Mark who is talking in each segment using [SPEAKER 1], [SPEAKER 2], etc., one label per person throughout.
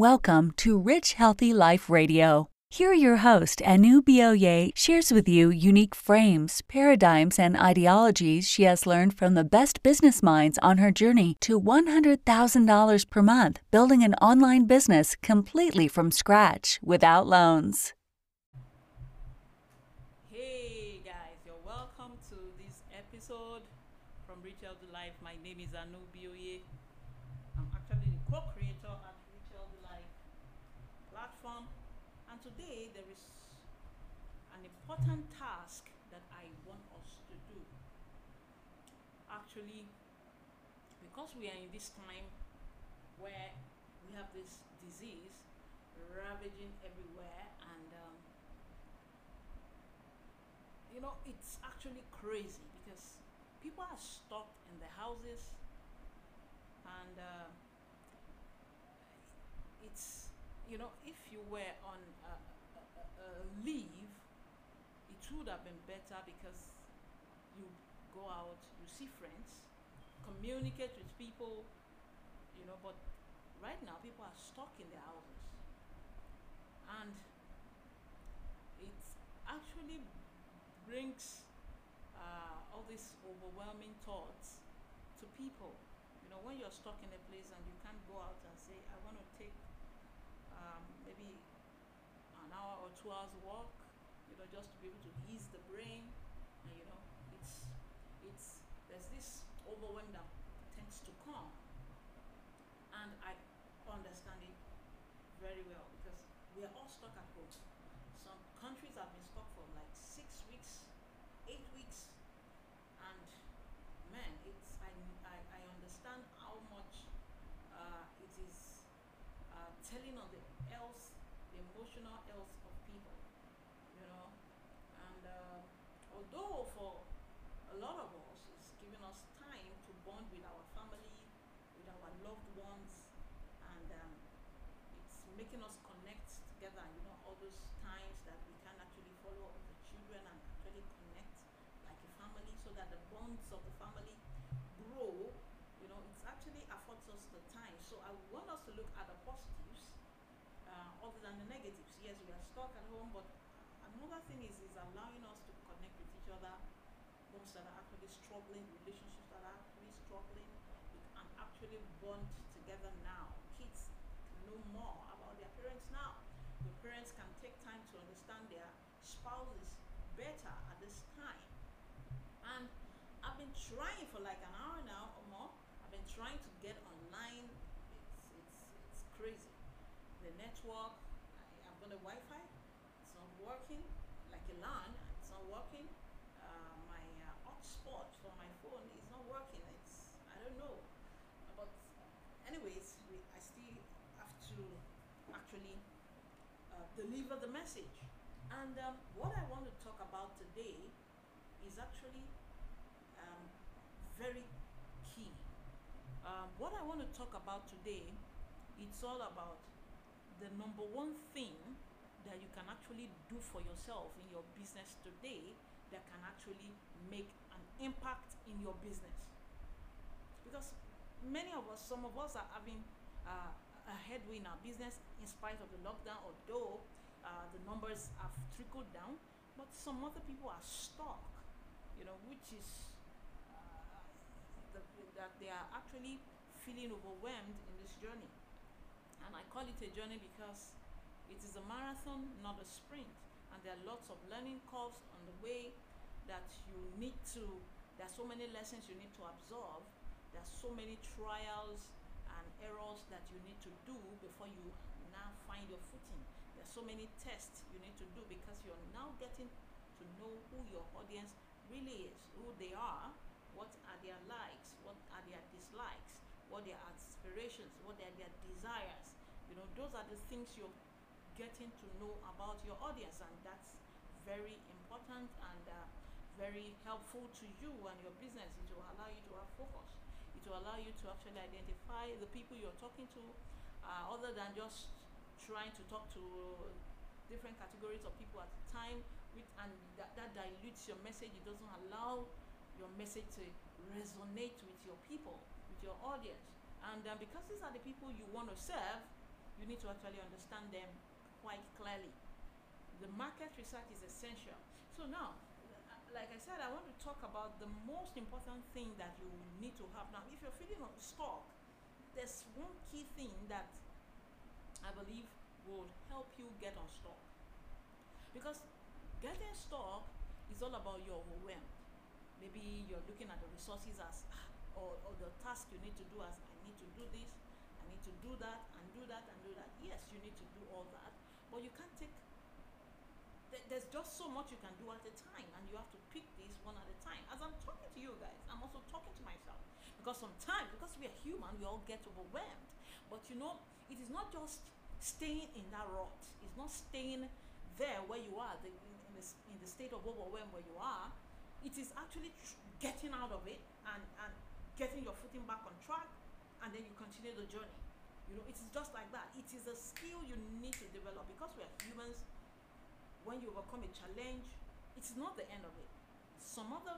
[SPEAKER 1] Welcome to Rich Healthy Life Radio. Here, your host, Anu Bioye, shares with you unique frames, paradigms, and ideologies she has learned from the best business minds on her journey to $100,000 per month building an online business completely from scratch without loans.
[SPEAKER 2] Hey guys, you're welcome to this episode from Rich Healthy Life. My name is Anu Bioye. I'm actually the co-creator at Rich Healthy Life platform. Today there is an important task that I want us to do. Actually, because we are in this time where we have this disease ravaging everywhere and um, you know it's actually crazy because people are stuck in their houses and uh, it's you know if you were on a, a, a, leave it would have been better because you go out you see friends communicate with people you know but right now people are stuck in their houses and it actually brings uh, all these overwhelming thoughts to people. You know, when you're stuck in a place and you can't go out and say, I want to take um, maybe an hour or two hours walk, you know, just to be able to ease the brain. And, you know, it's, it's, there's this overwhelm that tends to come. And I understand it very well because we are all stuck at home. Some countries have been stuck for like six weeks, eight weeks, and man, it's I I, I understand how much uh, it is uh, telling on the health, the emotional health of people, you know, and uh, although for a lot of us, it's giving us time to bond with our family, with our loved ones, and um, it's making us connect together. You know, all those times that we can actually follow up with the children and actually connect like a family, so that the bonds of the family grow. You know, it's actually affords us the time. So I want us to look at the positives uh, other than the negatives. Yes, we are stuck at home, but another thing is is allowing us to connect with each other. Those that are actually struggling, relationships that are actually struggling, can actually bond together now. Kids know more about their parents now. The parents can take time to understand their spouses better at this time. And I've been trying for like an hour now or more. I've been trying to get online. It's it's it's crazy. The network. I, I've got a Wi-Fi. It's not working. Like a LAN. It's not working. Uh, my uh, hotspot for my phone is not working. It's I don't know. But anyways, we, I still have to actually uh, deliver the message. And um, what I want to talk about today is actually um, very key. Um, what I want to talk about today, it's all about the number one thing that you can actually do for yourself in your business today that can actually make an impact in your business. Because many of us, some of us are having uh, a headway in our business in spite of the lockdown, although uh, the numbers have trickled down, but some other people are stuck, you know, which is uh, the, that they are actually feeling overwhelmed in this journey. And I call it a journey because it is a marathon, not a sprint. And there are lots of learning curves on the way that you need to, there are so many lessons you need to absorb. There are so many trials and errors that you need to do before you now find your footing. There are so many tests you need to do because you're now getting to know who your audience really is, who they are, what are their likes, what are their dislikes, what their aspirations, what are their desires. You know, those are the things you're getting to know about your audience, and that's very important and uh, very helpful to you and your business. It will allow you to have focus. It will allow you to actually identify the people you're talking to, uh, other than just trying to talk to different categories of people at a time, with, and that, that dilutes your message. It doesn't allow your message to resonate with your people, your audience. And uh, because these are the people you want to serve, you need to actually understand them quite clearly. The market research is essential. So now, uh, like I said, I want to talk about the most important thing that you need to have now. If you're feeling stuck, there's one key thing that I believe will help you get unstuck. Because getting stuck is all about your overwhelmed. Maybe you're looking at the resources as "Ah," or, or the task you need to do as I need to do this, I need to do that and do that and do that. Yes, you need to do all that, but you can't take there- there's just so much you can do at a time and you have to pick this one at a time. As i'm talking to you guys i'm also talking to myself because sometimes because we are human we all get overwhelmed. But you know it is not just staying in that rut. It's not staying there where you are the, in, in, the, in the state of overwhelm where you are. It is actually getting out of it and, and getting your footing back on track and then you continue the journey you know it is just like that it is a skill you need to develop because we are humans when you overcome a challenge, it's not the end of it. Some other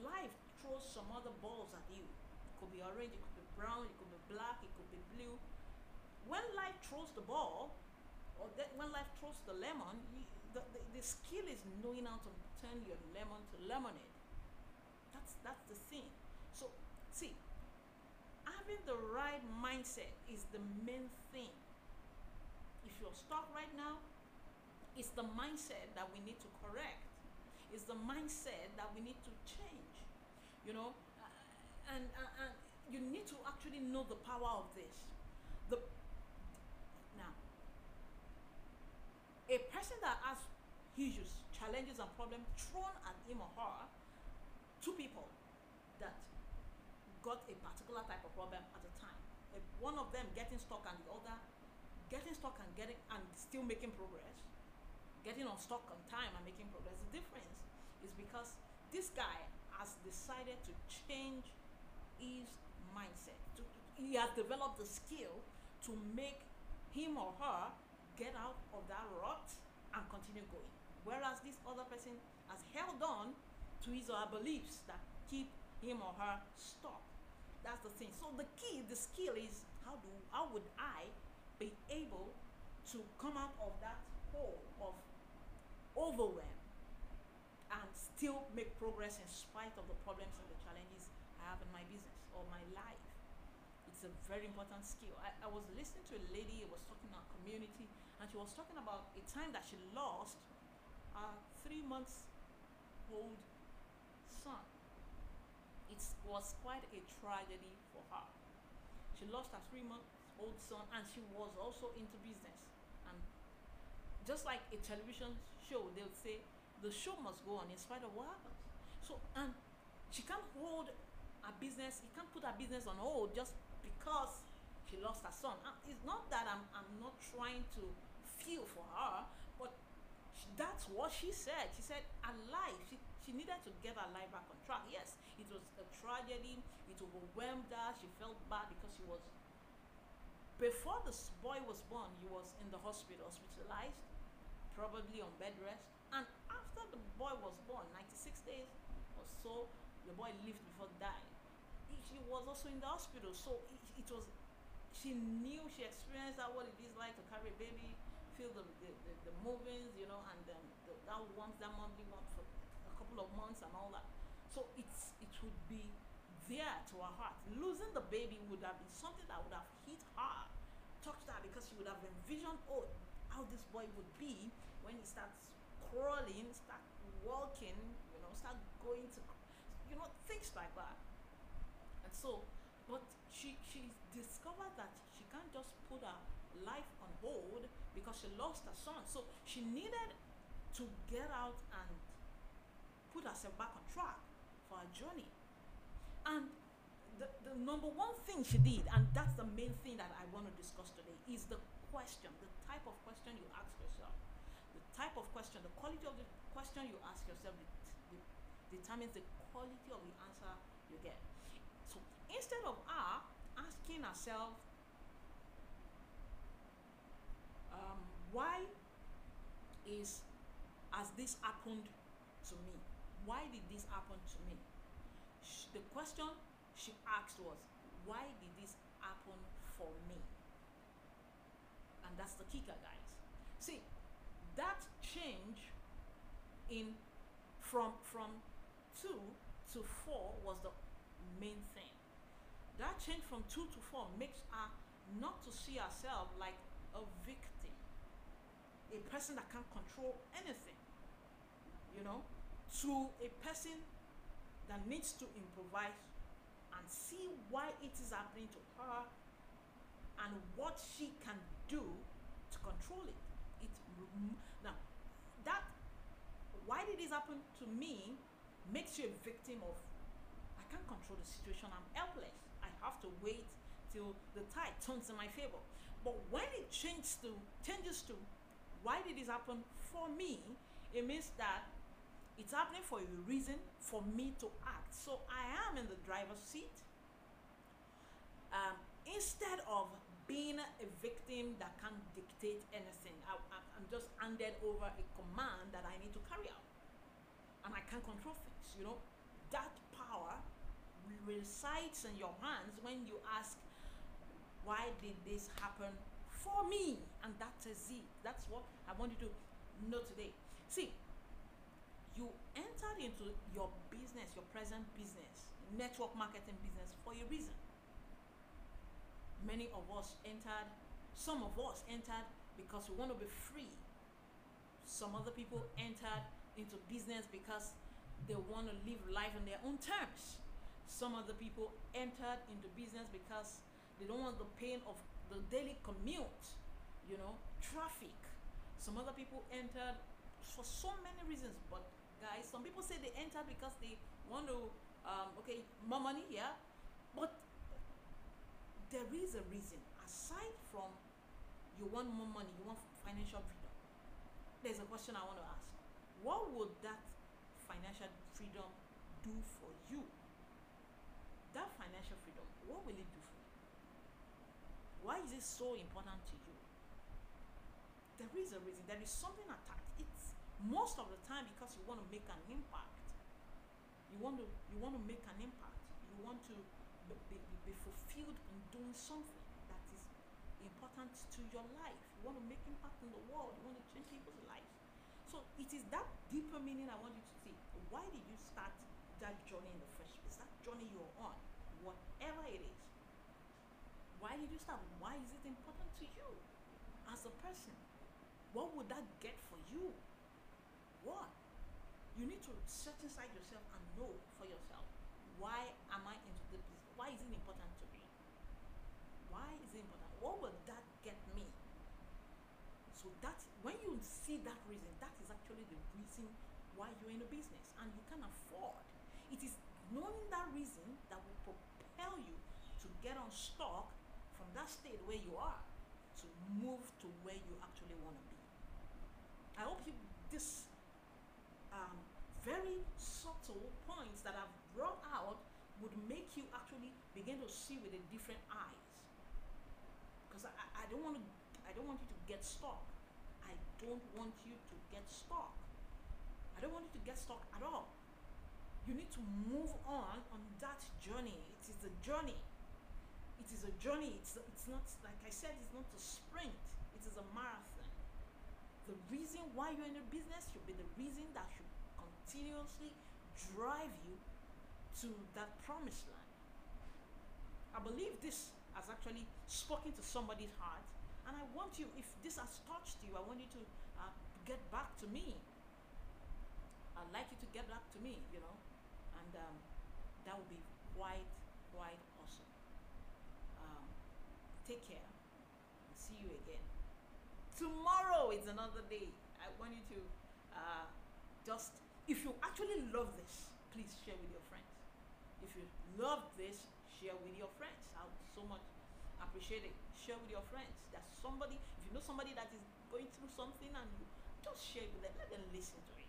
[SPEAKER 2] life throws some other balls at you. It could be orange, it could be brown, it could be black, it could be blue. When life throws the ball, or that when life throws the lemon, you, the, the, the skill is knowing how to turn your lemon to lemonade. That's that's the thing. So see, having the right mindset is the main thing. If you're stuck right now, it's the mindset that we need to correct. It's the mindset that we need to change. You know, Uh, and, and, and you need to actually know the power of this. The now, a person that has issues, challenges, and problems thrown at him or her, two people that got a particular type of problem at a time. If one of them getting stuck and the other getting stuck and getting and still making progress, getting on unstuck on time and making progress. The difference is because this guy has decided to change his mindset. To, he has developed the skill to make him or her get out of that rut and continue going. Whereas this other person has held on to his or her beliefs that keep him or her stuck. That's the thing. So the key, the skill is how do how would I be able to come out of that hole of overwhelm and still make progress in spite of the problems and the challenges I have in my business or my life. It's a very important skill. I, I was listening to a lady who was talking about community and she was talking about a time that she lost a three months old son. It was quite a tragedy for her. She lost her three month old son and she was also into business. And just like a television show, they would say the show must go on in spite of what happens. So and she can't hold her business, he can't put her business on hold just because she lost her son. It's not that I'm I'm not trying to feel for her, but she, that's what she said. She said her life, she, she needed to get her life back on track. Yes, it was a tragedy, it overwhelmed her, she felt bad because she was before this boy was born, he was in the hospital, hospitalized, probably on bed rest. And after the boy was born, 96 days or so, the boy lived before dying. She was also in the hospital, so it, it was. She knew, she experienced that what it is like to carry a baby, feel the the, the, the movings, you know, and then the, that once that monthly one for a couple of months and all that. So it's it would be there to her heart. Losing the baby would have been something that would have hit her, touched her because she would have envisioned, oh, how this boy would be when he starts crawling, start walking, you know, start going to, you know, things like that. And so, but she she discovered that she can't just put her life on hold because she lost her son. So she needed to get out and put herself back on track for her journey. And the, the number one thing she did, and that's the main thing that I want to discuss today, is the question, the type of question you ask yourself. The type of question, the quality of the question you ask yourself det- det- determines the quality of the answer you get. So instead of her asking herself, um, why is has this happened to me? Why did this happen to me? Sh- the question she asked was, why did this happen for me? And that's the kicker, guys. See, that change in from from two to for was the main thing. That change from two to for makes her not to see herself like a victim, a person that can't control anything, you know, to a person that needs to improvise and see why it is happening to her and what she can do to control it. It now that why did this happen to me makes you a victim of I can't control the situation. I'm helpless. I have to wait till the tide turns in my favor. But when it changes to changes to why did this happen for me, it means that it's happening for a reason for me to act. So I am in the driver's seat. Um, instead of being a victim that can't dictate anything, I, I'm just handed over a command that I need to carry out. And I can't control things, you know. That power resides in your hands when you ask, why did this happen for me? And that is it. That's what I want you to know today. See, you entered into your business, your present business, network marketing business for a reason. Many of us entered, some of us entered because we want to be free. Some other people entered into business because they want to live life on their own terms. Some other people entered into business because they don't want the pain of the daily commute, you know, traffic. Some other people entered for so many reasons, but guys, some people say they enter because they want to, um, okay, more money, yeah, but there is a reason aside from you want more money, you want financial freedom. There's a question I want to ask what would that financial freedom do for you? That financial freedom, what will it do for you? Why is it so important to you? There is a reason. There is something attached. It's most of the time because you want to make an impact. You want to you want to make an impact. You want to be, be, be fulfilled in doing something that is important to your life. You want to make impact in the world. You want to change people's lives. So it is that deeper meaning I want you to see. Why did you start that journey in the first place? That journey you're on, whatever it is. Why did you start? Why is it important to you as a person? What would that get for you? What? You need to search inside yourself and know for yourself. Why am I into the business? Why is it important to me? Why is it important? What will that get me? So that when you see that reason, that is actually the reason why you're in a business and you can afford. It is knowing that reason that will propel you to get unstuck from that state where you are to move to where you actually want to be. I hope you this um, very subtle points that I've brought out would make you actually begin to see with a different eyes. Because I, I don't want to I don't want you to get stuck I don't want you to get stuck. I don't want you to get stuck at all. You need to move on on that journey. It is a journey. It is a journey. It's, it's not, like I said, it's not a sprint, it is a marathon. The reason why you're in a business should be the reason that should continuously drive you to that promised land. I believe this has actually spoken to somebody's heart and I want you, if this has touched you, I want you to uh, get back to me. I'd like you to get back to me, you know, and um, that would be quite, quite awesome. Um, take care and see you again. Tomorrow is another day. I want you to uh, just, if you actually love this, please share with your friends. If you love this, share with your friends. I would so much appreciate it. Share with your friends That somebody, if you know somebody that is going through something and you just share it with them, let them listen to it.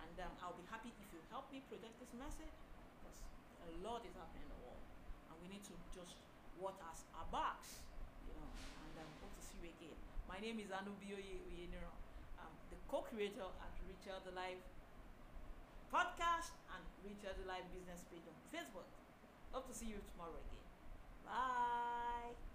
[SPEAKER 2] And um, I'll be happy if you help me project this message because a lot is happening in the world. And we need to just watch us our backs, you know, and um, hope to see you again. My name is Anubioye Uyeniro. I'm the co-creator at Richard the Life podcast and Richard the Life business page on Facebook. Hope to see you tomorrow again. Bye.